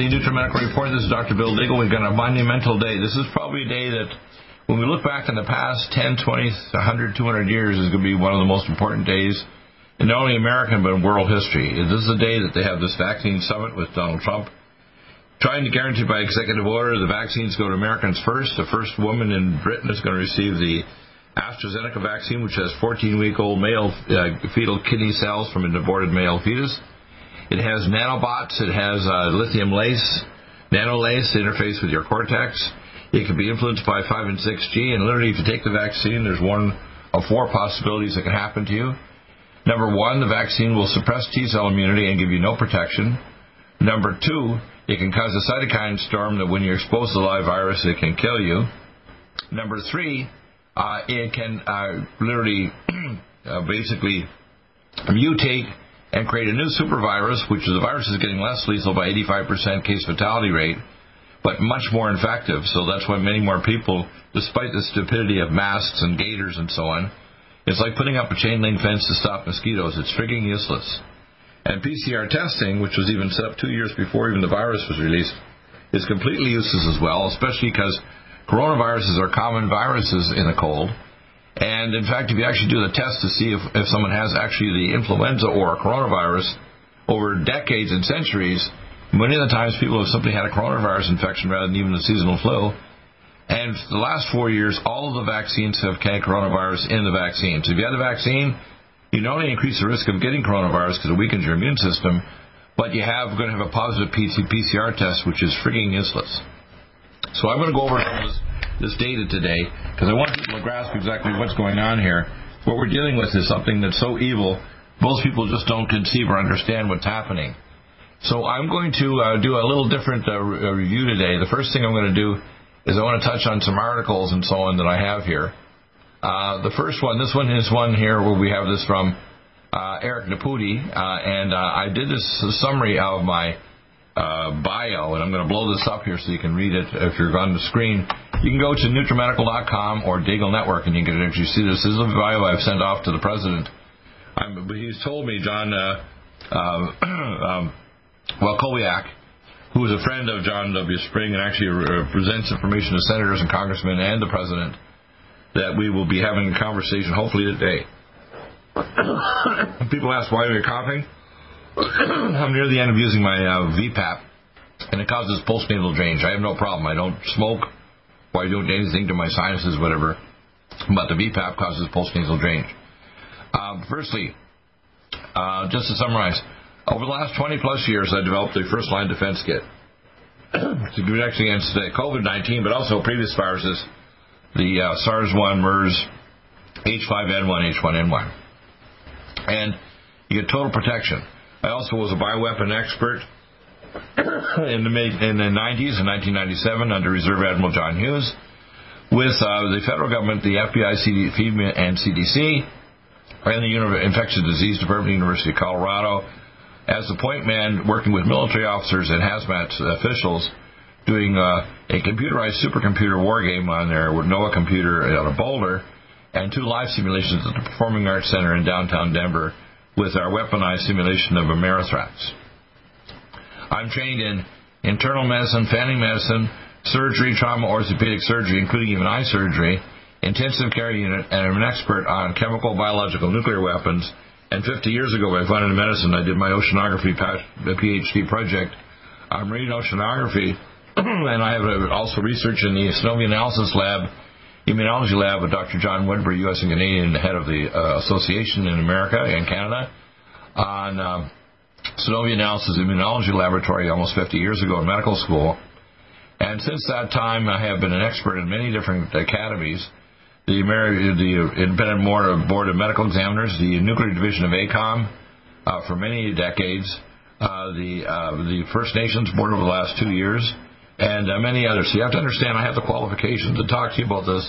The NutriMedical Report. This is Dr. Bill Deagle. We've got a monumental day. This is probably a day that, when we look back in the past 10, 20, 100, 200 years, is going to be one of the most important days in not only American but in world history. This is the day that they have this vaccine summit with Donald Trump, trying to guarantee by executive order the vaccines go to Americans first. The first woman in Britain is going to receive the AstraZeneca vaccine, which has 14-week-old male uh, fetal kidney cells from an aborted male fetus. It has nanobots. It has uh, lithium lace, nanolace to interface with your cortex. It can be influenced by 5 and 6G. And literally, if you take the vaccine, there's one of four possibilities that can happen to you. Number one, the vaccine will suppress T cell immunity and give you no protection. Number two, it can cause a cytokine storm that when you're exposed to the live virus, it can kill you. Number three, uh, it can uh, literally uh, basically mutate and create a new supervirus, which is the virus is getting less lethal by 85% case fatality rate, but much more infective. So that's why many more people, despite the stupidity of masks and gaiters and so on, it's like putting up a chain link fence to stop mosquitoes. It's frigging useless. And PCR testing, which was even set up two years before even the virus was released, is completely useless as well, especially because coronaviruses are common viruses in a cold. And in fact, if you actually do the test to see if, if someone has actually the influenza or a coronavirus over decades and centuries, many of the times people have simply had a coronavirus infection rather than even the seasonal flu. And the last four years, all of the vaccines have carried coronavirus in the vaccine. So if you have the vaccine, you not only increase the risk of getting coronavirus because it weakens your immune system, but you have going to have a positive PCR test, which is frigging useless. So I'm going to go over this, data today because I want people to grasp exactly what's going on here. What we're dealing with is something that's so evil, most people just don't conceive or understand what's happening. So I'm going to uh, do a little different uh, re- review today. The first thing I'm going to do is I want to touch on some articles and so on that I have here. Uh, the first one, this one is one here where we have this from uh, Eric Naputi, uh, and uh, I did this summary of my uh, bio, and I'm going to blow this up here so you can read it if you're on the screen. You can go to NutriMedical.com or Deagle Network, and you can actually see this. This is a bio I've sent off to the president. I'm, he's told me, John, uh, um, well, Kowiak, who is a friend of John W. Spring and actually presents information to senators and congressmen and the president, that we will be having a conversation hopefully today. People ask why we're coughing. I'm near the end of using my uh, VPAP, and it causes postnasal drainage. I have no problem. I don't smoke, I don't do anything to my sinuses, whatever. But the VPAP causes postnasal drainage. Uh, firstly, uh, just to summarize, over the last 20 plus years, I developed a first line defense kit to protect against COVID 19, but also previous viruses, the uh, SARS 1, MERS, H5N1, H1N1. And you get total protection. I also was a bioweapon expert in the mid in the 90s, in 1997, under Reserve Admiral John Hughes, with uh, the federal government, the FBI, CD, FEMA, and CDC, and the Infectious Disease Department, University of Colorado, as the point man working with military officers and hazmat officials doing uh, a computerized supercomputer war game on their NOAA computer out of Boulder and two live simulations at the Performing Arts Center in downtown Denver with our weaponized simulation of Amerithrax. I'm trained in internal medicine, family medicine, surgery, trauma, orthopedic surgery, including even eye surgery, intensive care unit, and I'm an expert on chemical, biological, nuclear weapons. And 50 years ago, I funded medicine, I did my oceanography PhD project on marine oceanography, and I have also research in the Synovial Analysis Lab, Immunology Lab with Dr. John Woodbury, U.S. and Canadian head of the uh, association in America and Canada, on uh, Synovial Analysis Immunology Laboratory almost 50 years ago in medical school. And since that time, I have been an expert in many different academies the, Ameri- the Independent Board of Medical Examiners, the Nuclear Division of ACOM uh, for many decades, uh, the uh, the First Nations Board over the last two years, and uh, many others. So you have to understand I have the qualifications to talk to you about this.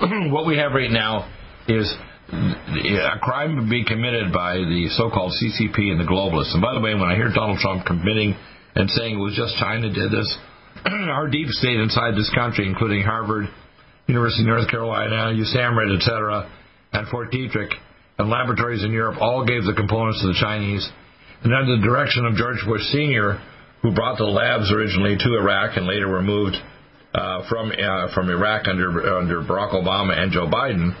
what we have right now is a crime being committed by the so-called CCP and the globalists. And by the way, when I hear Donald Trump committing and saying it was just China did this, our deep state inside this country, including Harvard, University of North Carolina, USAMRIID, etc., and Fort Detrick, and laboratories in Europe all gave the components to the Chinese. And under the direction of George Bush Sr., who brought the labs originally to Iraq and later were moved uh, from uh, from Iraq under under Barack Obama and Joe Biden,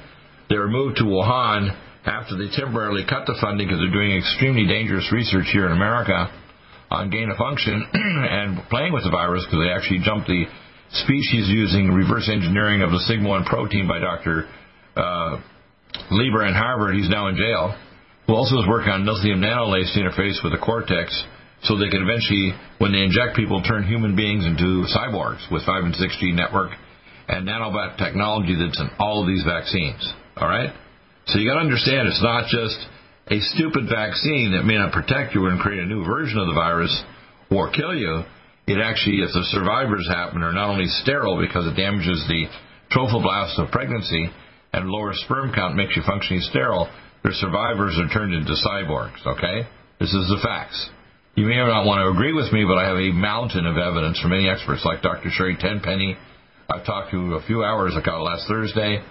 they were moved to Wuhan after they temporarily cut the funding because they're doing extremely dangerous research here in America on gain of function and playing with the virus because they actually jumped the species using reverse engineering of the sigma 1 protein by Dr. Uh, Lieber in Harvard. He's now in jail. Who also is working on lithium nanolaced interface with the cortex so they can eventually, when they inject people, turn human beings into cyborgs with 5 and 6G network and nanobot technology that's in all of these vaccines. All right? So you got to understand it's not just a stupid vaccine that may not protect you and create a new version of the virus or kill you. It actually, if the survivors happen, are not only sterile because it damages the trophoblast of pregnancy and lower sperm count makes you functionally sterile, their survivors are turned into cyborgs, okay? This is the facts. You may or not want to agree with me, but I have a mountain of evidence from many experts like Dr. Sherry Tenpenny. I've talked to a few hours ago last Thursday.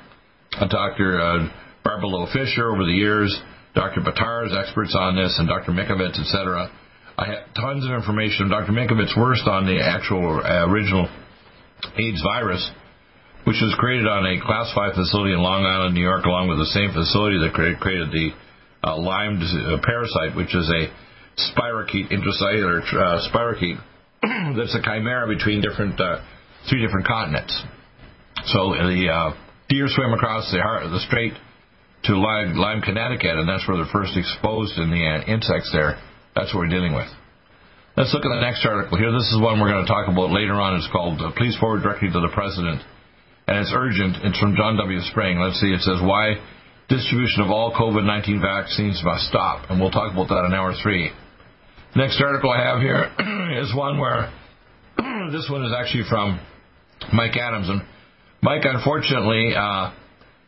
Dr. Uh, Barbara Loe Fisher over the years, Dr. Buttar's experts on this, and Dr. Mikovits, etc. I have tons of information. Dr. Mikovits worst on the actual uh, original AIDS virus, which was created on a Class 5 facility in Long Island, New York, along with the same facility that created the uh, Lyme uh, parasite, which is a spirochete, intracellular uh, spirochete, that's a chimera between different uh, three different continents. So the uh, deer swim across the, the strait to Lyme, Lyme, Connecticut, and that's where they're first exposed in the uh, insects there. That's what we're dealing with. Let's look at the next article here. This is one we're going to talk about later on. It's called uh, Please Forward Directly to the President. And it's urgent. It's from John W. Spring. Let's see. It says, Why distribution of all COVID 19 vaccines must stop. And we'll talk about that in hour three. Next article I have here is one where this one is actually from Mike Adams. And Mike, unfortunately, uh,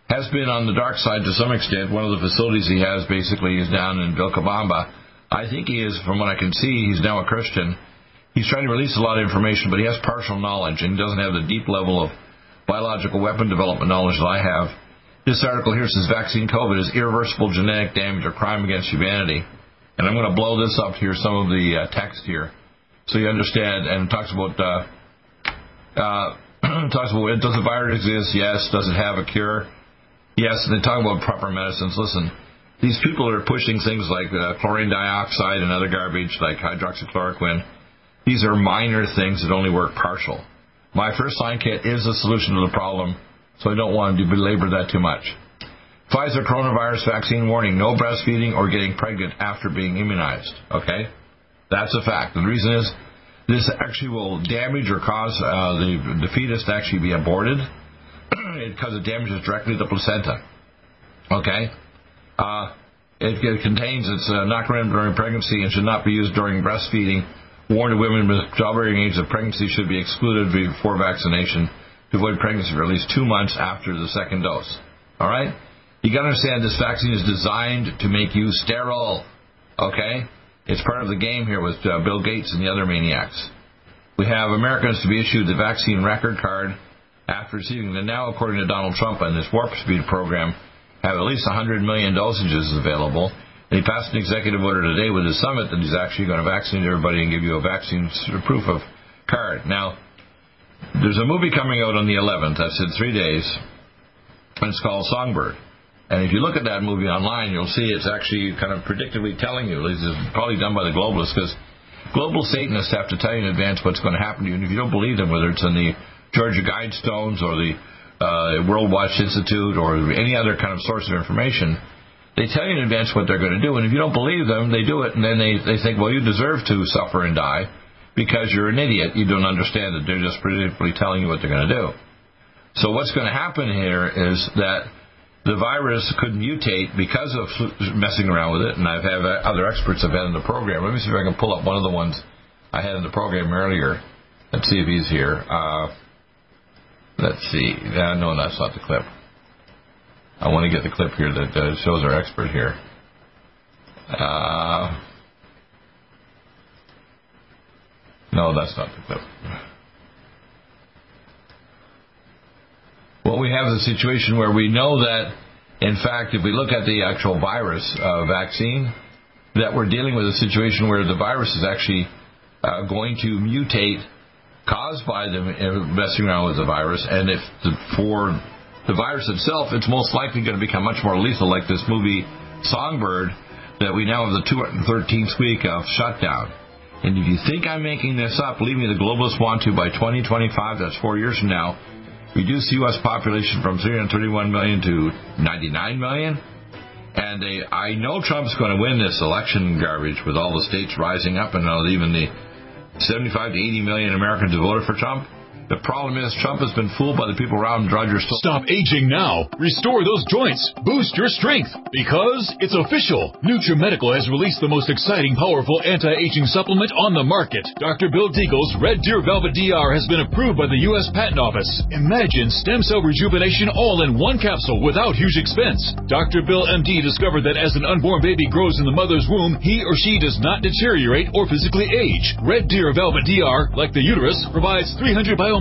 has been on the dark side to some extent. One of the facilities he has basically is down in Vilcabamba. I think he is, from what I can see, he's now a Christian. He's trying to release a lot of information, but he has partial knowledge and doesn't have the deep level of biological weapon development knowledge that I have. This article here says vaccine COVID is irreversible genetic damage or crime against humanity. And I'm going to blow this up here, some of the uh, text here, so you understand. And it talks about uh, uh, talks about does the virus exist? Yes. Does it have a cure? Yes. And they talk about proper medicines. Listen, these people are pushing things like uh, chlorine dioxide and other garbage like hydroxychloroquine. These are minor things that only work partial. My first line kit is the solution to the problem, so I don't want to belabor that too much. Pfizer coronavirus vaccine warning: no breastfeeding or getting pregnant after being immunized. Okay, that's a fact. The reason is this actually will damage or cause uh, the, the fetus to actually be aborted because it damages directly the placenta. Okay? Uh, it, it, contains, it's uh, not recommended during pregnancy and should not be used during breastfeeding. Warned women with childbearing age of pregnancy should be excluded before vaccination to avoid pregnancy for at least two months after the second dose. All right? You got to understand this vaccine is designed to make you sterile. Okay? It's part of the game here with uh, Bill Gates and the other maniacs. We have Americans to be issued the vaccine record card after receiving the now, according to Donald Trump and this Warp Speed program, have at least 100 million dosages available. And he passed an executive order today with his summit that he's actually going to vaccinate everybody and give you a vaccine proof of card. Now, there's a movie coming out on the 11th. That's in three days. And it's called Songbird. And if you look at that movie online, you'll see it's actually kind of predictively telling you. It's probably done by the globalists because global Satanists have to tell you in advance what's going to happen to you. And if you don't believe them, whether it's in the Georgia Guidestones or the uh, World Watch Institute or any other kind of source of information, they tell you in advance what they're going to do. And if you don't believe them, they do it, and then they, they think, well, you deserve to suffer and die because you're an idiot. You don't understand that they're just predictably telling you what they're going to do. So what's going to happen here is that the virus could mutate because of messing around with it, and I've had other experts I've had in the program. Let me see if I can pull up one of the ones I had in the program earlier. Let's see if he's here. Uh, let's see. Uh, no, that's not the clip. I want to get the clip here that uh, shows our expert here. Uh, no, that's not the clip. What we have a situation where we know that, in fact, if we look at the actual virus uh, vaccine, that we're dealing with a situation where the virus is actually uh, going to mutate caused by the uh, messing around with the virus, and if the, for the virus itself, it's most likely going to become much more lethal, like this movie Songbird, that we now have the 213th week of shutdown. And if you think I'm making this up, believe me, the globalists want to by 2025, that's four years from now, reduce the U.S. population from 331 million to 99 million. And they, I know Trump's going to win this election garbage with all the states rising up and even the 75 to 80 million Americans who voted for Trump. The problem is Trump has been fooled by the people around him. Roger. Stop aging now. Restore those joints. Boost your strength. Because it's official. NutriMedical has released the most exciting, powerful anti-aging supplement on the market. Dr. Bill Deagle's Red Deer Velvet DR has been approved by the U.S. Patent Office. Imagine stem cell rejuvenation all in one capsule without huge expense. Dr. Bill MD discovered that as an unborn baby grows in the mother's womb, he or she does not deteriorate or physically age. Red Deer Velvet DR, like the uterus, provides 300 bio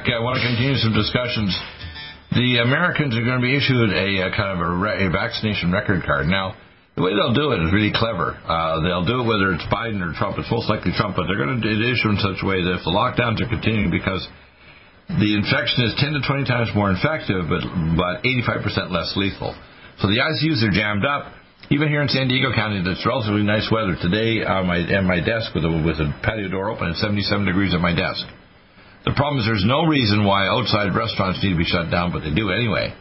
back. I want to continue some discussions. The Americans are going to be issued a, a kind of a, re- a, vaccination record card. Now, the way they'll do it is really clever. Uh, they'll do it whether it's Biden or Trump. It's most likely Trump, but they're going to issue it in such a way that if the lockdowns are continuing because the infection is 10 to 20 times more infective, but but 85% less lethal. So the ICUs are jammed up. Even here in San Diego County, it's relatively nice weather today. On my at my desk with a with a patio door open, it's 77 degrees at my desk. The problem is there's no reason why outside restaurants need to be shut down, but they do anyway.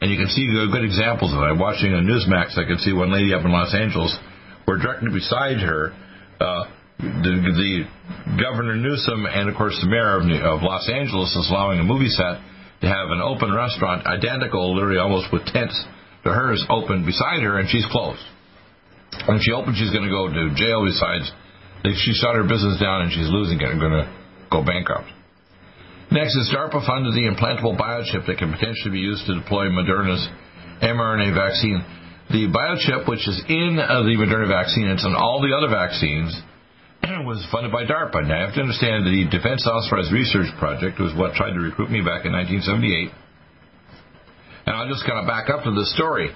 And you can see good examples of it. I'm watching on Newsmax. I can see one lady up in Los Angeles, where directly beside her, uh, the, the Governor Newsom and of course the mayor of, of Los Angeles is allowing a movie set to have an open restaurant, identical, literally almost with tents to hers, open beside her, and she's closed. When she opens, she's going to go to jail. Besides, she shut her business down and she's losing it and going to go bankrupt. Next is DARPA funded the implantable biochip that can potentially be used to deploy Moderna's mRNA vaccine. The biochip, which is in uh, the Moderna vaccine, it's in all the other vaccines, was funded by DARPA. Now, you have to understand the Defense Authorized Research Project was what tried to recruit me back in 1978. And I'll just kind of back up to the story.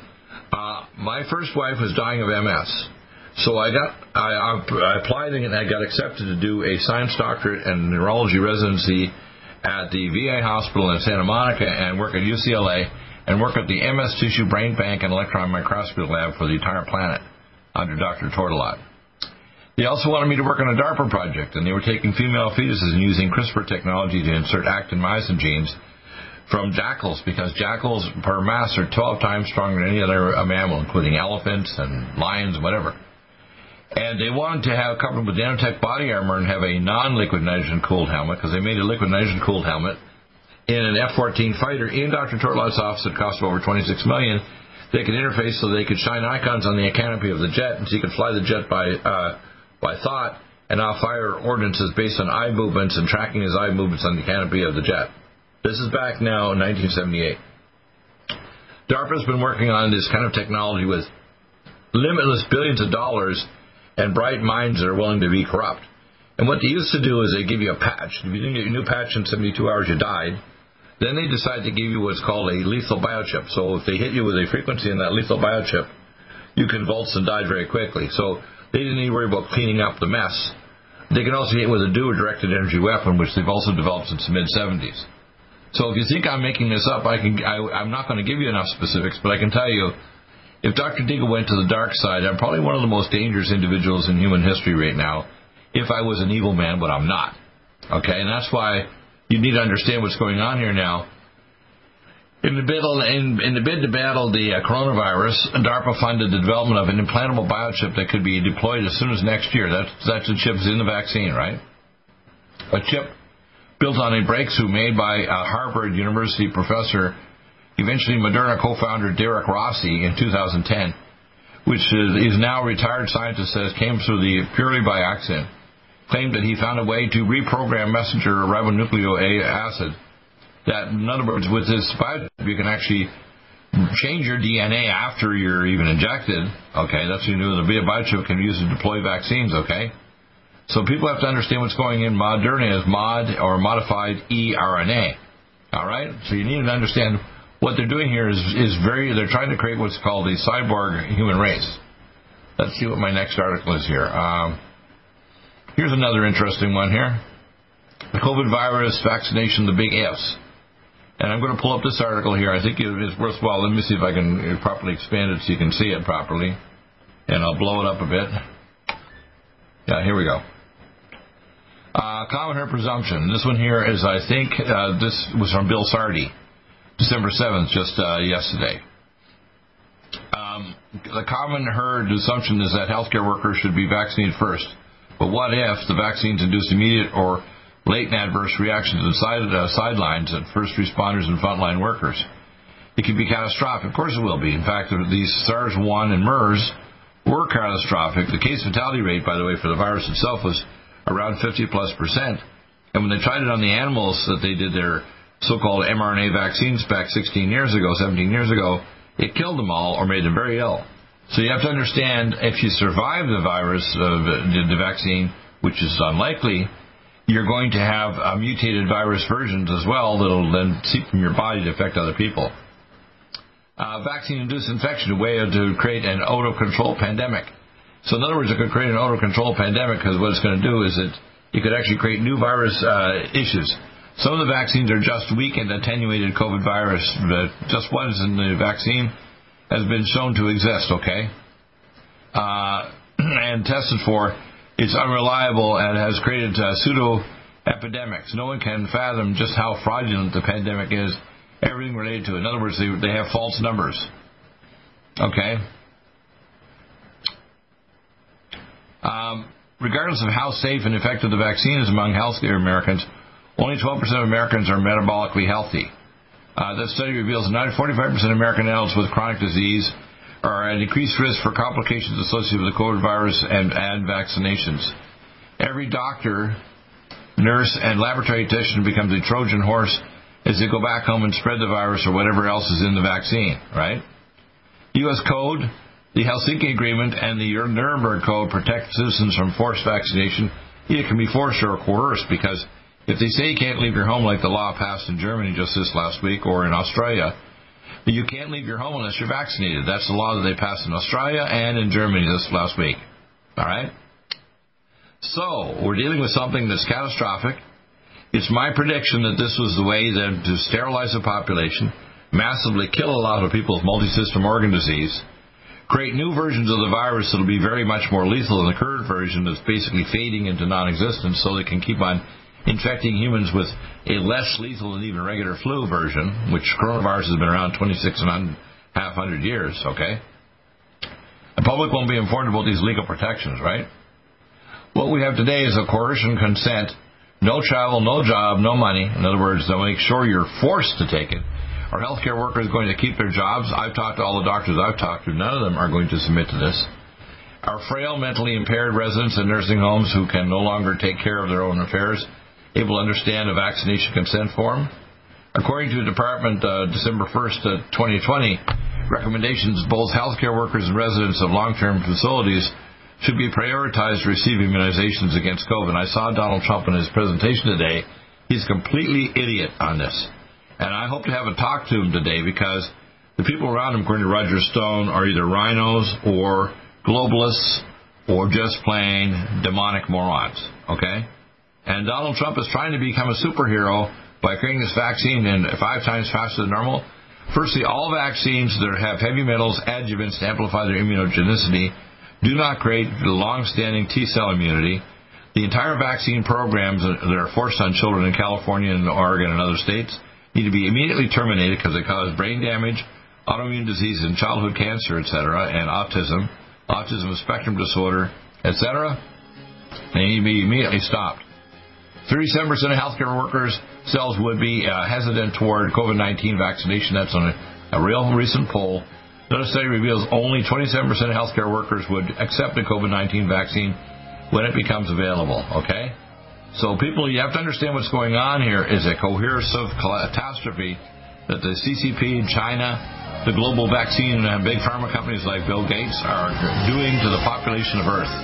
Uh, my first wife was dying of MS. So I got I, I applied and I got accepted to do a science doctorate and neurology residency at the VA hospital in Santa Monica and work at UCLA and work at the MS Tissue Brain Bank and Electron Microscopy Lab for the entire planet under Dr. Tortolot. They also wanted me to work on a DARPA project, and they were taking female fetuses and using CRISPR technology to insert actin myosin genes from jackals because jackals per mass are 12 times stronger than any other mammal, including elephants and lions and whatever. And they wanted to have covered with nanotech body armor and have a non-liquid nitrogen cooled helmet because they made a liquid nitrogen cooled helmet in an F-14 fighter in Dr. Tortolot's office that cost over 26 million. They could interface so they could shine icons on the canopy of the jet, and so you could fly the jet by uh, by thought and now fire ordinances based on eye movements and tracking his eye movements on the canopy of the jet. This is back now in 1978. DARPA's been working on this kind of technology with limitless billions of dollars and bright minds that are willing to be corrupt. And what they used to do is they give you a patch. If you didn't get your new patch in 72 hours, you died. Then they decide to give you what's called a lethal biochip. So if they hit you with a frequency in that lethal biochip, you convulse and die very quickly. So they didn't need to worry about cleaning up the mess. They can also hit with a DEW directed energy weapon, which they've also developed since the mid 70s. So if you think I'm making this up, I can. I, I'm not going to give you enough specifics, but I can tell you if Dr. Deagle went to the dark side, I'm probably one of the most dangerous individuals in human history right now. If I was an evil man, but I'm not. Okay, and that's why you need to understand what's going on here now. In the, bid, in, in the bid to battle the uh, coronavirus, DARPA funded the development of an implantable biochip that could be deployed as soon as next year. That's, that's the chip in the vaccine, right? A chip built on a breakthrough made by a Harvard University professor eventually Moderna co-founder Derek Rossi in 2010, which is, now a retired scientist says came through the purely by accident, claimed that he found a way to reprogram messenger ribonucleic acid. That, in other words, with this biochip, you can actually change your DNA after you're even injected. Okay, that's what you do. The biochip can be used to deploy vaccines. Okay, so people have to understand what's going in. Moderna is mod or modified eRNA. All right, so you need to understand what they're doing here is, is very, they're trying to create what's called a cyborg human race. Let's see what my next article is here. Um, here's another interesting one here. The COVID virus vaccination, the big ifs. And I'm going to pull up this article here. I think it is worthwhile. Let me see if I can properly expand it so you can see it properly. And I'll blow it up a bit. Yeah, here we go. Uh, common presumption. This one here is, I think, uh, this was from Bill Sardi. December 7th, just uh, yesterday. Um, the common herd assumption is that healthcare workers should be vaccinated first. But what if the vaccines induce immediate or latent adverse reactions the side, uh, sidelines at first responders and frontline workers? It could be catastrophic. Of course it will be. In fact, these SARS-1 and MERS were catastrophic. The case fatality rate, by the way, for the virus itself was around 50 plus percent. And when they tried it on the animals that they did their so-called mRNA vaccines back 16 years ago, 17 years ago, it killed them all or made them very ill. So you have to understand if you survive the virus, uh, the, the vaccine, which is unlikely, you're going to have uh, mutated virus versions as well that'll then seep from your body to affect other people. Uh, vaccine-induced infection, a way to create an out-of-control pandemic. So in other words, it could create an out-of-control pandemic because what it's going to do is it, it could actually create new virus uh, issues. Some of the vaccines are just weakened, attenuated COVID virus. But just is in the vaccine has been shown to exist, okay? uh, and tested for, it's unreliable and has created uh, pseudo epidemics. No one can fathom just how fraudulent the pandemic is. Everything related to it. In other words, they, they have false numbers. Okay. Um, regardless of how safe and effective the vaccine is among healthier Americans, only 12% of Americans are metabolically healthy. Uh, study reveals that 45% of American adults with chronic disease are at increased risk for complications associated with the COVID virus and, and vaccinations. Every doctor, nurse, and laboratory technician becomes a Trojan horse as they go back home and spread the virus or whatever else is in the vaccine, right? U.S. Code, the Helsinki Agreement, and the Nuremberg Code protect citizens from forced vaccination. It can be forced or coerced because if they say you can't leave your home like the law passed in Germany just this last week or in Australia, you can't leave your home unless you're vaccinated. That's the law that they passed in Australia and in Germany this last week. All right? So, we're dealing with something that's catastrophic. It's my prediction that this was the way that to sterilize the population, massively kill a lot of people with multisystem organ disease, create new versions of the virus that will be very much more lethal than the current version that's basically fading into non-existence so they can keep on infecting humans with a less lethal than even regular flu version, which coronavirus has been around 26 and a half hundred years, okay? The public won't be informed about these legal protections, right? What we have today is a coercion consent, no travel, no job, no money. In other words, they'll make sure you're forced to take it. Are healthcare workers going to keep their jobs? I've talked to all the doctors I've talked to. None of them are going to submit to this. Our frail, mentally impaired residents in nursing homes who can no longer take care of their own affairs able to understand a vaccination consent form. According to the Department, uh, December 1st, uh, 2020, recommendations both healthcare workers and residents of long-term facilities should be prioritized to receive immunizations against COVID. I saw Donald Trump in his presentation today. He's completely idiot on this. And I hope to have a talk to him today because the people around him, according to Roger Stone, are either RINOs or globalists or just plain demonic morons. Okay? And Donald Trump is trying to become a superhero by creating this vaccine in five times faster than normal. Firstly, all vaccines that have heavy metals adjuvants to amplify their immunogenicity do not create long-standing T-cell immunity. The entire vaccine programs that are forced on children in California and Oregon and other states need to be immediately terminated because they cause brain damage, autoimmune diseases and childhood cancer, etc., and autism, autism spectrum disorder, etc. They need to be immediately stopped. 37% of healthcare workers cells would be uh, hesitant toward COVID-19 vaccination. That's on a, a real recent poll. Another study reveals only 27% of healthcare workers would accept a COVID-19 vaccine when it becomes available. Okay? So people, you have to understand what's going on here is a coercive catastrophe that the CCP in China, the global vaccine and big pharma companies like Bill Gates are doing to the population of Earth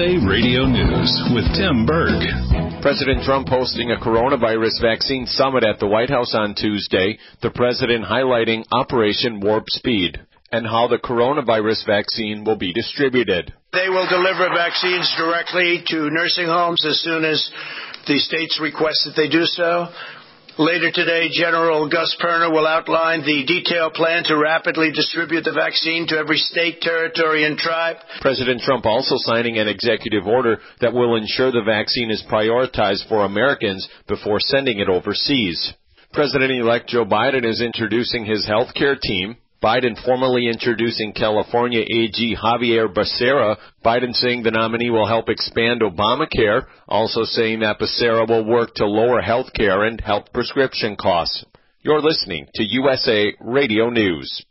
USA Radio News with Tim Berg. President Trump hosting a coronavirus vaccine summit at the White House on Tuesday, the president highlighting Operation Warp Speed and how the coronavirus vaccine will be distributed. They will deliver vaccines directly to nursing homes as soon as the states request that they do so. Later today, General Gus Perna will outline the detailed plan to rapidly distribute the vaccine to every state, territory, and tribe. President Trump also signing an executive order that will ensure the vaccine is prioritized for Americans before sending it overseas. President-elect Joe Biden is introducing his health care team. Biden formally introducing California AG Xavier Becerra. Biden saying the nominee will help expand Obamacare, also saying that Becerra will work to lower health care and help prescription costs. You're listening to USA Radio News.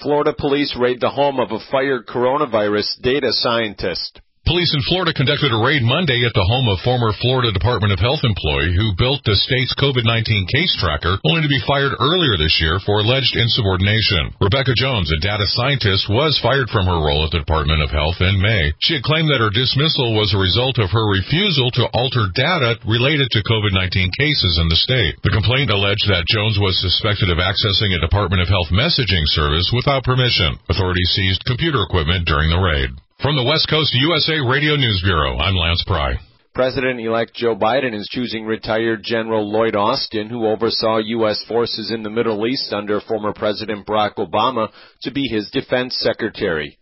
Florida police raid the home of a fired coronavirus data scientist. Police in Florida conducted a raid Monday at the home of former Florida Department of Health employee who built the state's COVID-19 case tracker, only to be fired earlier this year for alleged insubordination. Rebecca Jones, a data scientist, was fired from her role at the Department of Health in May. She had claimed that her dismissal was a result of her refusal to alter data related to COVID-19 cases in the state. The complaint alleged that Jones was suspected of accessing a Department of Health messaging service without permission. Authorities seized computer equipment during the raid. From the West Coast USA Radio News Bureau, I'm Lance Pry. President-elect Joe Biden is choosing retired General Lloyd Austin, who oversaw U.S. forces in the Middle East under former President Barack Obama, to be his defense secretary.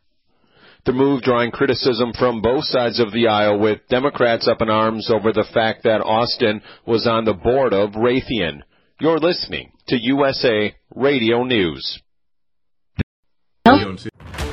The move drawing criticism from both sides of the aisle, with Democrats up in arms over the fact that Austin was on the board of Raytheon. You're listening to USA Radio News.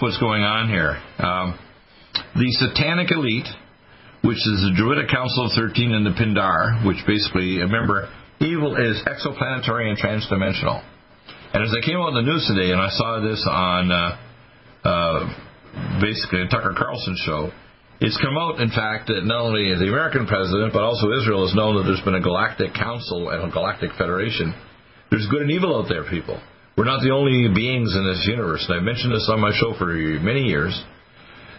What's going on here. Um, the Satanic Elite, which is the Druidic Council of 13 and the Pindar, which basically, remember, evil is exoplanetary and transdimensional. And as I came on the news today and I saw this on uh, uh, basically a Tucker Carlson show, it's come out, in fact, that not only the American president, but also Israel has known that there's been a galactic council and a galactic federation. There's good and evil out there, people. We're not the only beings in this universe. And I've mentioned this on my show for many years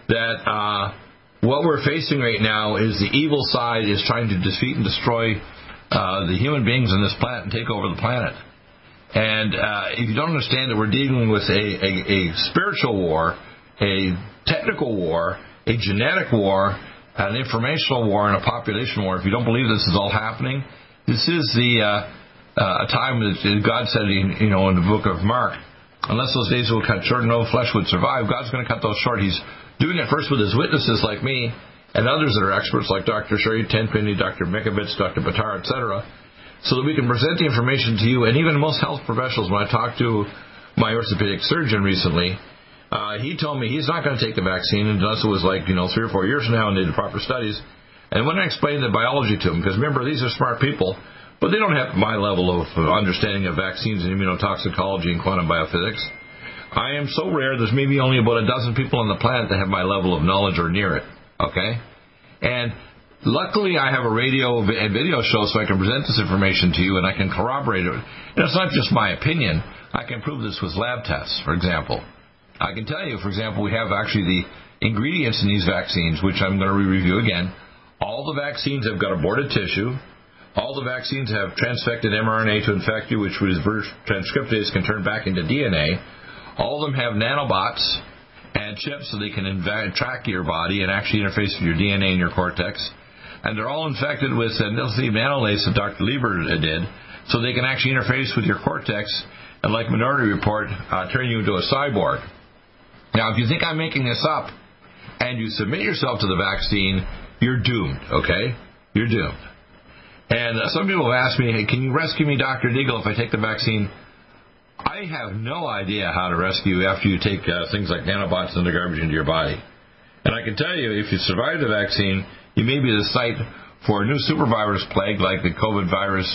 that uh, what we're facing right now is the evil side is trying to defeat and destroy uh, the human beings on this planet and take over the planet. And uh, if you don't understand that we're dealing with a, a, a spiritual war, a technical war, a genetic war, an informational war, and a population war, if you don't believe this is all happening, this is the uh, a time that God said, you know, in the book of Mark, unless those days will cut short, no flesh would survive. God's going to cut those short. He's doing it first with His witnesses like me and others that are experts like Dr. Sherry Tenpenny, Dr. Mikovits, Dr. Buttar, etc., so that we can present the information to you. And even most health professionals, when I talked to my orthopedic surgeon recently, uh, he told me he's not going to take the vaccine unless it was like, you know, three or four years from now and did the proper studies. And when I explained the biology to him, because remember, these are smart people, but they don't have my level of uh, understanding of vaccines and immunotoxicology and quantum biophysics. I am so rare, there's maybe only about a dozen people on the planet that have my level of knowledge or near it. Okay? And luckily, I have a radio and video show so I can present this information to you and I can corroborate it. And it's not just my opinion, I can prove this with lab tests, for example. I can tell you, for example, we have actually the ingredients in these vaccines, which I'm going to review again. All the vaccines have got aborted tissue. All the vaccines have transfected mRNA to infect you, which reverse transcriptase can turn back into DNA. All of them have nanobots and chips so they can inv- track your body and actually interface with your DNA and your cortex. And they're all infected with endothelium nanolace that Dr. Lieber did, so they can actually interface with your cortex and, like Minority Report, uh, turn you into a cyborg. Now, if you think I'm making this up and you submit yourself to the vaccine, you're doomed, okay? you're doomed. And uh, some people have asked me, hey, can you rescue me, Dr. Deagle, if I take the vaccine? I have no idea how to rescue after you take uh, things like nanobots and the garbage into your body. And I can tell you, if you survive the vaccine, you may be the site for a new supervirus plague like the COVID virus,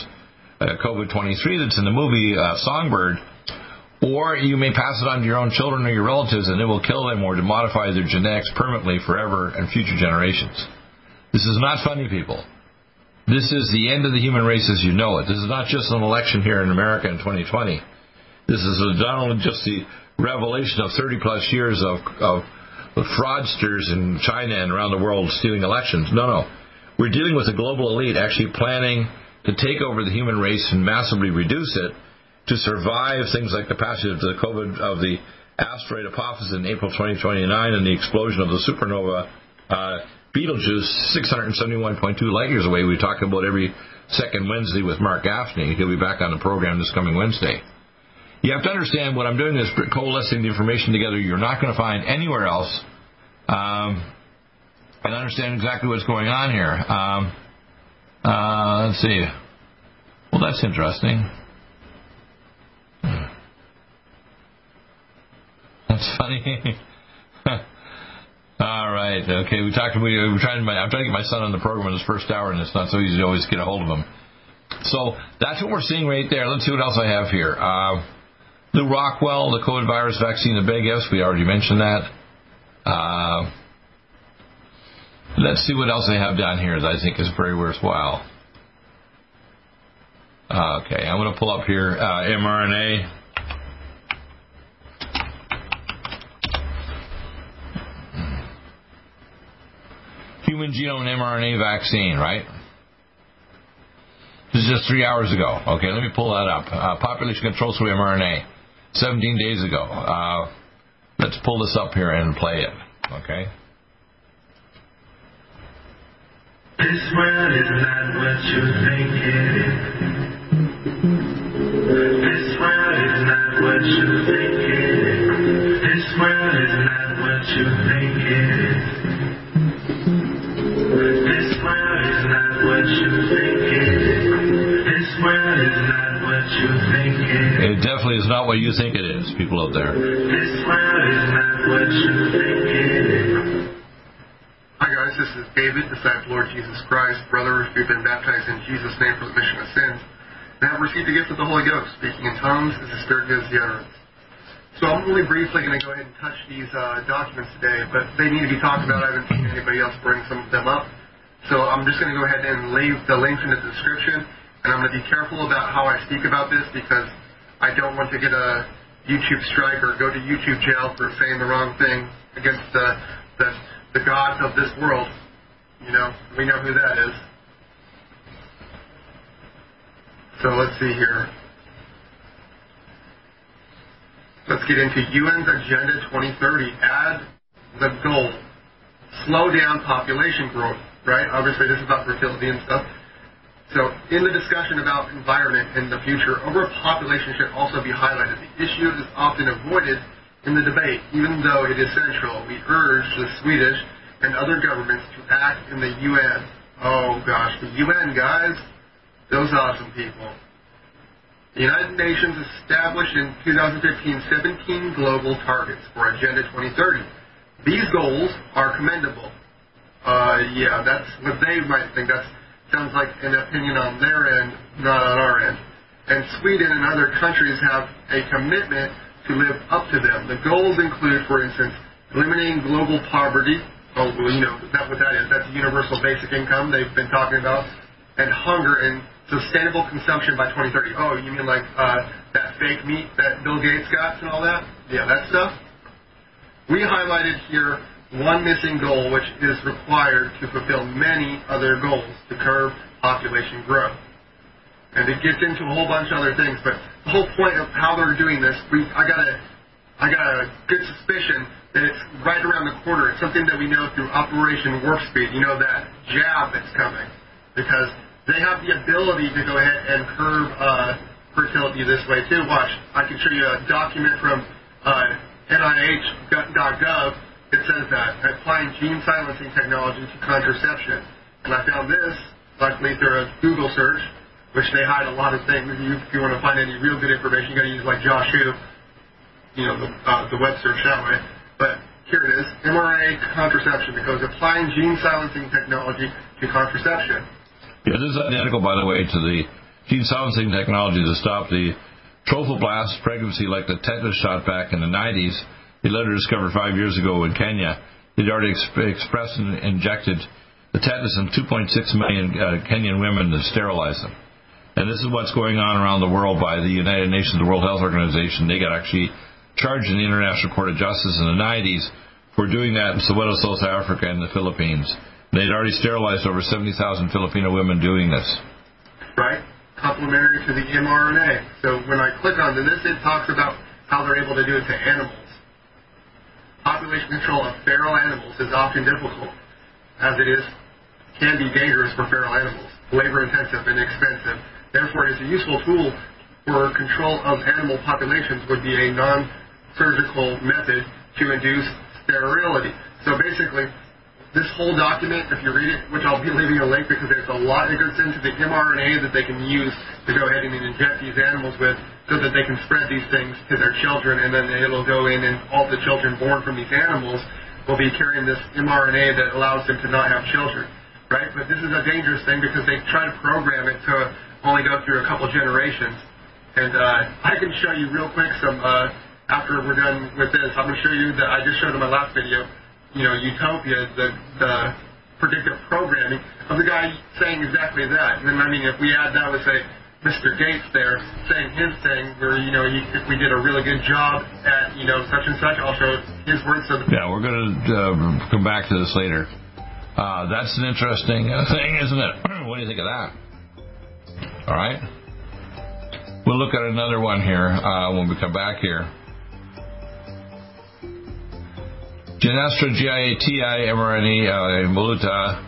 uh, COVID 23 that's in the movie uh, Songbird, or you may pass it on to your own children or your relatives and it will kill them or to modify their genetics permanently forever and future generations. This is not funny, people. This is the end of the human race as you know it. This is not just an election here in America in 2020. This is not only just the revelation of 30 plus years of, of, fraudsters in China and around the world stealing elections. No, no. We're dealing with a global elite actually planning to take over the human race and massively reduce it to survive things like the passage of the COVID of the asteroid Apophis in April 2029 and the explosion of the supernova uh, Betelgeuse 671.2 light years away. We talk about every second Wednesday with Mark Gaffney. He'll be back on the program this coming Wednesday. You have to understand what I'm doing is coalescing the information together you're not going to find anywhere else um, and understand exactly what's going on here. Um, uh, let's see. Well, that's interesting. That's funny. Right. Okay. We talked. We were trying. I'm trying to get my son on the program in his first hour, and it's not so easy to always get a hold of him. So that's what we're seeing right there. Let's see what else I have here. Uh, the Rockwell, the COVID virus vaccine, the big yes, we already mentioned that. Uh, let's see what else I have down here that I think is very worthwhile. Uh, okay, I'm going to pull up here uh, mRNA. Human genome and mRNA vaccine, right? This is just three hours ago. Okay, let me pull that up. Uh, population control through mRNA. 17 days ago. Uh, let's pull this up here and play it. Okay. This world is not what you think it is. What you think it is, people out there. Hi guys, this is David, the disciple of Lord Jesus Christ, brother who've been baptized in Jesus' name for the remission of sins, and have received the gift of the Holy Ghost, speaking in tongues as the Spirit gives the utterance. So I'm really briefly going to go ahead and touch these uh, documents today, but they need to be talked about. I haven't seen anybody else bring some of them up. So I'm just going to go ahead and leave the links in the description, and I'm going to be careful about how I speak about this because I don't want to get a YouTube strike or go to YouTube jail for saying the wrong thing against the, the, the gods of this world. You know, we know who that is. So let's see here. Let's get into UN's Agenda 2030. Add the goal. Slow down population growth, right? Obviously, this is about fertility and stuff. So, in the discussion about environment in the future, overpopulation should also be highlighted. The issue is often avoided in the debate, even though it is central. We urge the Swedish and other governments to act in the UN. Oh gosh, the UN, guys. Those awesome people. The United Nations established in 2015 17 global targets for Agenda 2030. These goals are commendable. Uh, yeah, that's what they might think. That sounds like an opinion on their end, not on our end. And Sweden and other countries have a commitment to live up to them. The goals include, for instance, eliminating global poverty. Oh, well, you know that what that is. That's universal basic income they've been talking about, and hunger and sustainable consumption by 2030. Oh, you mean like uh, that fake meat that Bill Gates got and all that? Yeah, that stuff. We highlighted here one missing goal, which is required to fulfill many other goals to curb population growth. And it gets into a whole bunch of other things, but the whole point of how they're doing this, we, I got a, I got a good suspicion that it's right around the corner. It's something that we know through Operation Warp Speed. You know that jab that's coming, because they have the ability to go ahead and curb uh, fertility this way too. Watch, I can show you a document from uh, NIH.gov. It says that applying gene silencing technology to contraception, and I found this luckily through a Google search, which they hide a lot of things. You, if you want to find any real good information, you got to use like Josh you know, the, uh, the web search that way. But here it is, mRNA contraception, because applying gene silencing technology to contraception. Yeah, this is identical, by the way, to the gene silencing technology to stop the trophoblast pregnancy like the tetanus shot back in the 90s. They later discovered five years ago in Kenya. They'd already exp- expressed and injected the tetanus in 2.6 million uh, Kenyan women to sterilize them. And this is what's going on around the world by the United Nations, the World Health Organization. They got actually charged in the International Court of Justice in the 90s for doing that in Soweto, South Africa, and the Philippines. They'd already sterilized over 70,000 Filipino women doing this. Right? Complementary to the mRNA. So when I click on this, it talks about how they're able to do it to animals. Population control of feral animals is often difficult, as it is can be dangerous for feral animals, labor intensive and expensive. Therefore, it is a useful tool for control of animal populations would be a non-surgical method to induce sterility. So basically, this whole document, if you read it, which I'll be leaving a link because there's a lot that goes into the mRNA that they can use to go ahead and inject these animals with so that they can spread these things to their children and then it'll go in and all the children born from these animals will be carrying this mRNA that allows them to not have children, right? But this is a dangerous thing because they try to program it to only go through a couple generations. And uh, I can show you real quick some, uh, after we're done with this, I'm going to show you that I just showed in my last video you know, utopia, the, the predictive programming of the guy saying exactly that. And I mean, if we add that with, say, Mr. Gates there saying his thing, where, you know, if we did a really good job at, you know, such and such, I'll show his words. So yeah, we're going to uh, come back to this later. Uh, that's an interesting uh, thing, isn't it? what do you think of that? All right. We'll look at another one here uh, when we come back here. Genestra GIATI mRNA uh, Maluta.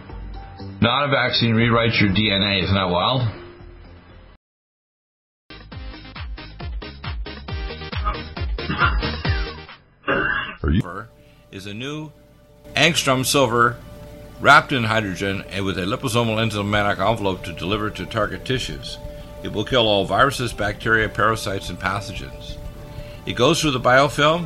Not a vaccine rewrites your DNA. Isn't that wild? Is a new angstrom silver wrapped in hydrogen and with a liposomal enzymatic envelope to deliver to target tissues. It will kill all viruses, bacteria, parasites, and pathogens. It goes through the biofilm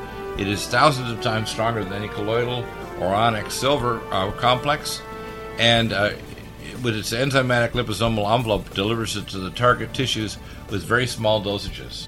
It is thousands of times stronger than any colloidal or onyx silver uh, complex, and uh, with its enzymatic liposomal envelope, delivers it to the target tissues with very small dosages.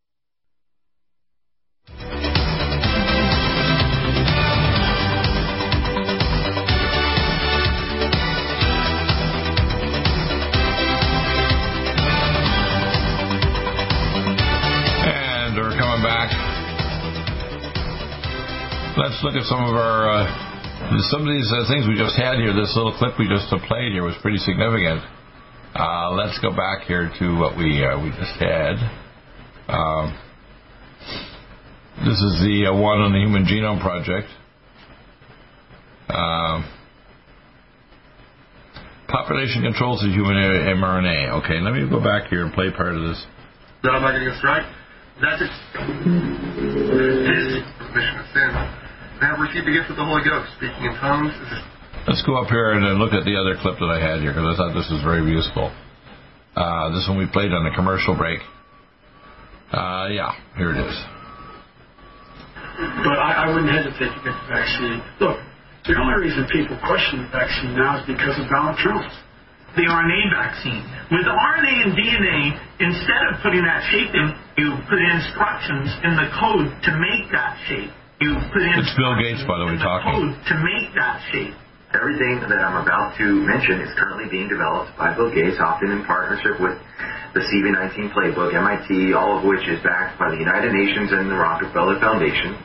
Let's look at some of our uh, some of these uh, things we just had here. This little clip we just played here was pretty significant. Uh, let's go back here to what we uh, we just had. Um, this is the uh, one on the Human Genome Project. Um, population controls the human mRNA. Okay, let me go back here and play part of this. No, I'm not getting this right. That's it. This permission of sin have received the gift of the Holy Ghost, speaking in tongues. Let's go up here and look at the other clip that I had here because I thought this was very useful. Uh, this one we played on the commercial break. Uh, yeah, here it is. But I, I wouldn't hesitate to get the vaccine. Look, the only reason people question the vaccine now is because of Donald Trump. The RNA vaccine. With RNA and DNA, instead of putting that shape in, you put instructions in the code to make that shape. You put in it's Bill Gates, by the way, talking. To make that shape. Everything that I'm about to mention is currently being developed by Bill Gates, often in partnership with the CV19 Playbook, MIT, all of which is backed by the United Nations and the Rockefeller Foundation.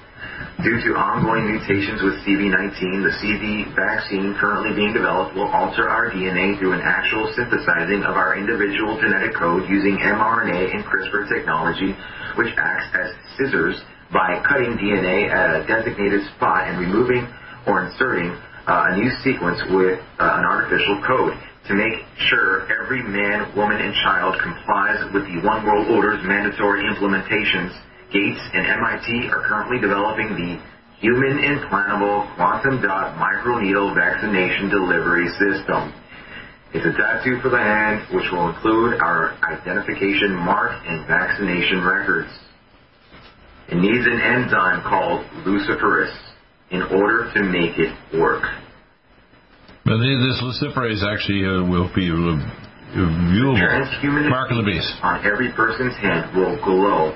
Due to ongoing mutations with CV19, the CV vaccine currently being developed will alter our DNA through an actual synthesizing of our individual genetic code using mRNA and CRISPR technology, which acts as scissors by cutting DNA at a designated spot and removing or inserting uh, a new sequence with uh, an artificial code to make sure every man, woman, and child complies with the One World Order's mandatory implementations. Gates and MIT are currently developing the Human Implantable Quantum Dot Microneedle Vaccination Delivery System. It's a tattoo for the hand, which will include our identification mark and vaccination records. It needs an enzyme called luciferase in order to make it work. But this luciferase actually uh, will be viewable. Mark beast. on every person's hand will glow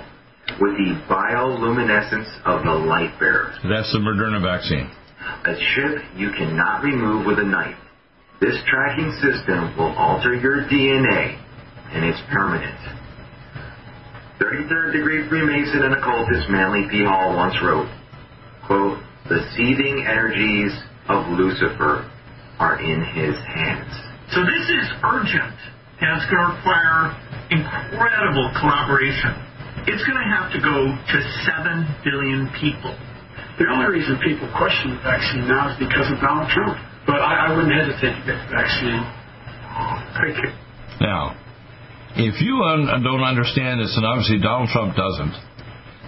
with the bioluminescence of the light bearer. That's the Moderna vaccine. A chip you cannot remove with a knife. This tracking system will alter your DNA, and it's permanent. 33rd degree Freemason and occultist Manly P. Hall once wrote, quote, the seething energies of Lucifer are in his hands. So this is urgent, and it's going to require incredible collaboration. It's going to have to go to 7 billion people. The only reason people question the vaccine now is because of Donald Trump. But I, I wouldn't hesitate to get the vaccine. Thank you. Now, if you un- don't understand this, and obviously Donald Trump doesn't,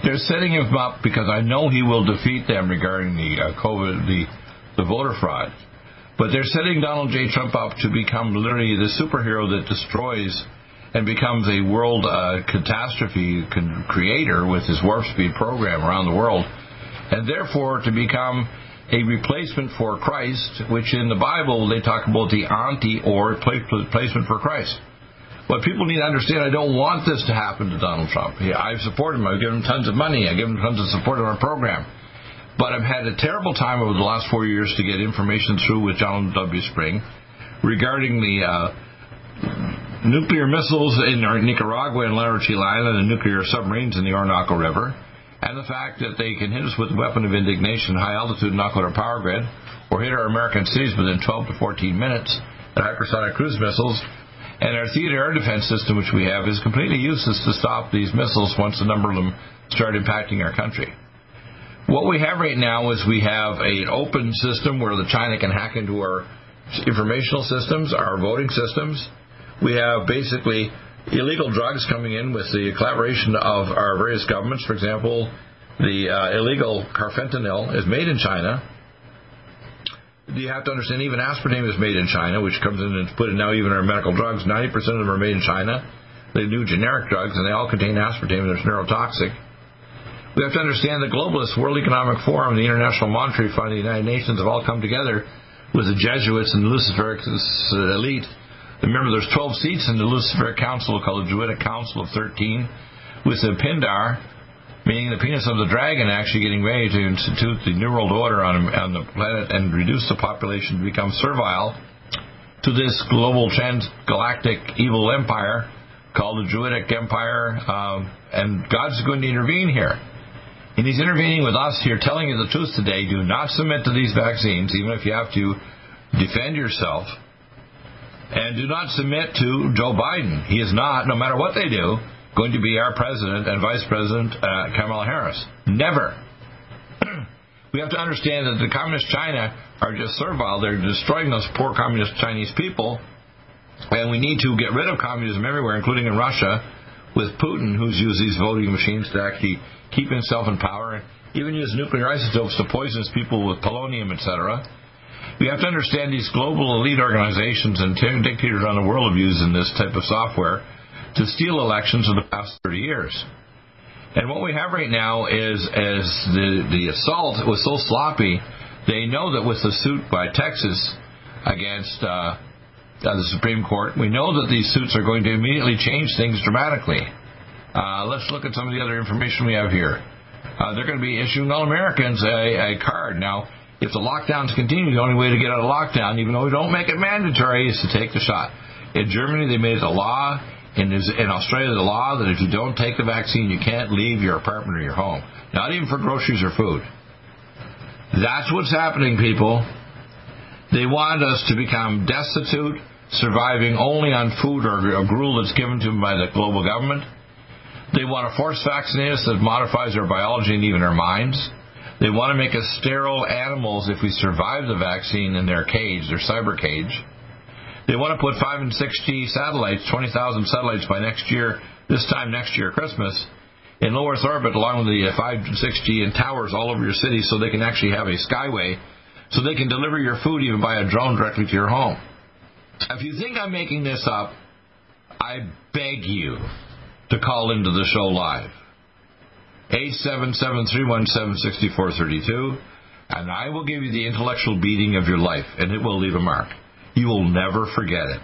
they're setting him up because I know he will defeat them regarding the uh, COVID, the the voter fraud. But they're setting Donald J. Trump up to become literally the superhero that destroys and becomes a world uh, catastrophe con- creator with his warp speed program around the world, and therefore to become a replacement for Christ, which in the Bible they talk about the anti or replacement for Christ. What people need to understand, I don't want this to happen to Donald Trump. I've supported him. I've given him tons of money. I've given him tons of support in our program. But I've had a terrible time over the last four years to get information through with John W. Spring regarding the uh, nuclear missiles in Nicaragua and Laurentian Island and nuclear submarines in the Orinoco River, and the fact that they can hit us with a weapon of indignation, high altitude, knock out our power grid, or hit our American cities within 12 to 14 minutes, and hypersonic cruise missiles, and our theater air defense system, which we have, is completely useless to stop these missiles once a number of them start impacting our country. What we have right now is we have an open system where the China can hack into our informational systems, our voting systems. We have basically illegal drugs coming in with the collaboration of our various governments. For example, the uh, illegal carfentanil is made in China. You have to understand, even aspartame is made in China, which comes in and put in now even our medical drugs. 90% of them are made in China. They do generic drugs, and they all contain aspartame, and they're neurotoxic. We have to understand the globalists, World Economic Forum, the International Monetary Fund, the United Nations have all come together with the Jesuits and the Luciferic elite. Remember, there's 12 seats in the Luciferic Council called the Druidic Council of 13, with the Pindar, meaning the penis of the dragon, actually getting ready to institute the New World Order on, on the planet and reduce the population to become servile to this global transgalactic evil empire called the Druidic Empire, um, and God's going to intervene here. And he's intervening with us here, telling you the truth today. Do not submit to these vaccines, even if you have to defend yourself. And do not submit to Joe Biden. He is not, no matter what they do, going to be our president and vice president, uh, Kamala Harris. Never. we have to understand that the communist China are just servile. They're destroying those poor communist Chinese people. And we need to get rid of communism everywhere, including in Russia, with Putin, who's used these voting machines to actually keep himself in power, and even use nuclear isotopes to poison his people with polonium, etc. We have to understand these global elite organizations and dictators around the world have used this type of software to steal elections in the past 30 years. And what we have right now is, is the, the assault was so sloppy, they know that with the suit by Texas against uh, the Supreme Court, we know that these suits are going to immediately change things dramatically. Uh, let's look at some of the other information we have here. Uh, they're going to be issuing all Americans a, a card. Now, if the lockdowns continue, the only way to get out of lockdown, even though we don't make it mandatory, is to take the shot. In Germany, they made it a law. In, in Australia, the law that if you don't take the vaccine, you can't leave your apartment or your home, not even for groceries or food. That's what's happening, people. They want us to become destitute, surviving only on food or gruel that's given to them by the global government. They want to force vaccinate us that modifies our biology and even our minds. They want to make us sterile animals if we survive the vaccine in their cage, their cyber cage. They want to put 5 and 6G satellites, 20,000 satellites by next year, this time next year, Christmas, in low Earth orbit along with the uh, 5 and 6G and towers all over your city so they can actually have a skyway so they can deliver your food even by a drone directly to your home. If you think I'm making this up, I beg you to call into the show live. 877-317-6432 and I will give you the intellectual beating of your life and it will leave a mark. You will never forget it.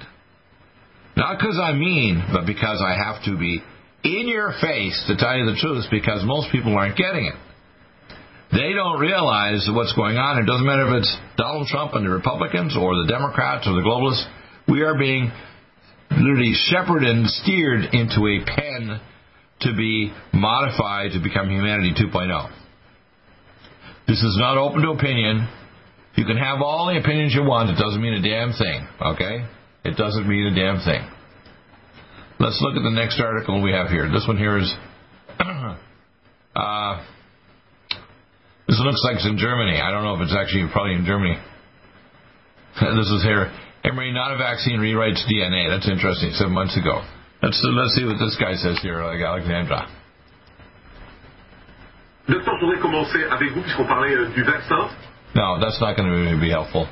Not because I'm mean, but because I have to be in your face to tell you the truth because most people aren't getting it. They don't realize what's going on. It doesn't matter if it's Donald Trump and the Republicans or the Democrats or the globalists. We are being literally shepherded and steered into a pen to be modified to become humanity 2.0. This is not open to opinion. You can have all the opinions you want. It doesn't mean a damn thing. Okay? It doesn't mean a damn thing. Let's look at the next article we have here. This one here is. uh, this looks like it's in Germany. I don't know if it's actually probably in Germany. this is here. mRNA, not a vaccine, rewrites DNA. That's interesting. Seven months ago. Let's let's see what this guy says here, like Alexandra. Docteur, je voudrais commencer avec vous puisqu'on parlait euh, du vaccin. No, that's not going to really be helpful.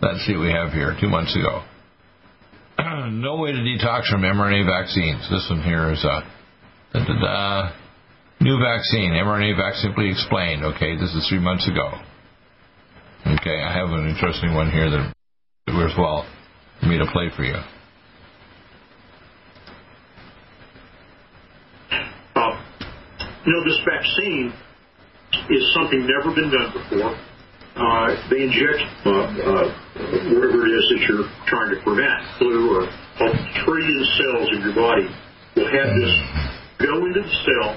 Let's see what we have here two months ago. no way to detox from mRNA vaccines. This one here is a da, da, da, new vaccine, mRNA vaccine simply explained. Okay, this is three months ago. Okay, I have an interesting one here that works well for me to play for you. Um, you know, this vaccine is something never been done before. Uh, they inject uh, uh, whatever it is that you're trying to prevent, flu or a trillion cells in your body will have this go into the cell,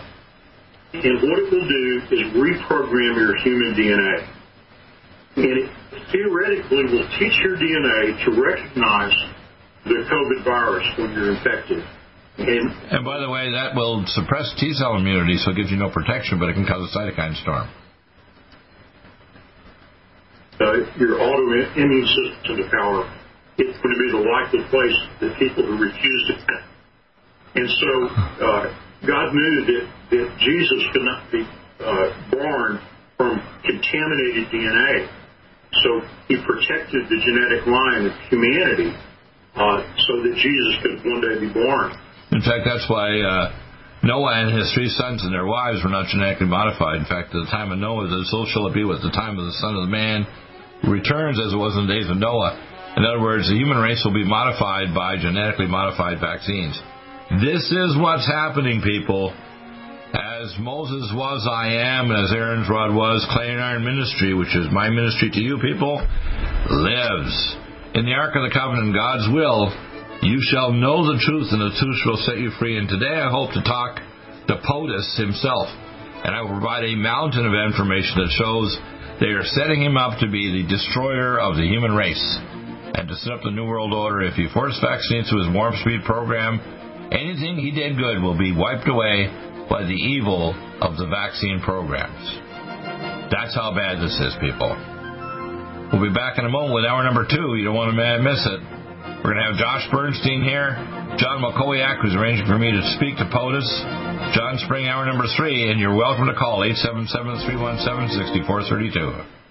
and what it will do is reprogram your human DNA. And it theoretically will teach your DNA to recognize the COVID virus when you're infected. And, and by the way, that will suppress T cell immunity, so it gives you no protection, but it can cause a cytokine storm. Uh, your autoimmune system to the power. It's going to be the likely place that people who refuse to. And so uh, God knew that, that Jesus could not be uh, born from contaminated DNA. So he protected the genetic line of humanity uh, so that Jesus could one day be born. In fact, that's why uh, Noah and his three sons and their wives were not genetically modified. In fact, at the time of Noah, so shall it be with the time of the Son of the Man returns as it was in the days of Noah. In other words, the human race will be modified by genetically modified vaccines. This is what's happening, people. As Moses was, I am, and as Aaron's rod was, clay and iron ministry, which is my ministry to you people, lives. In the Ark of the Covenant, God's will, you shall know the truth, and the truth shall set you free. And today I hope to talk to POTUS himself, and I will provide a mountain of information that shows they are setting him up to be the destroyer of the human race and to set up the New World Order. If he forced vaccines to his warp speed program, anything he did good will be wiped away by the evil of the vaccine programs. That's how bad this is, people. We'll be back in a moment with hour number two. You don't want to miss it. We're going to have Josh Bernstein here, John Makowiak, who's arranging for me to speak to POTUS, John Spring, hour number three, and you're welcome to call 877 317 6432.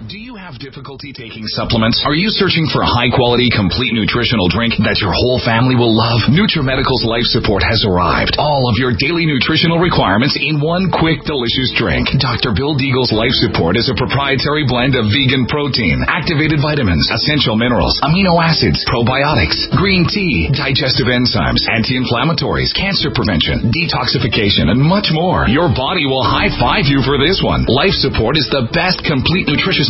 Do you have difficulty taking supplements? Are you searching for a high quality, complete nutritional drink that your whole family will love? NutriMedical's Life Support has arrived. All of your daily nutritional requirements in one quick, delicious drink. Dr. Bill Deagle's Life Support is a proprietary blend of vegan protein, activated vitamins, essential minerals, amino acids, probiotics, green tea, digestive enzymes, anti-inflammatories, cancer prevention, detoxification, and much more. Your body will high five you for this one. Life Support is the best complete nutritious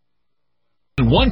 One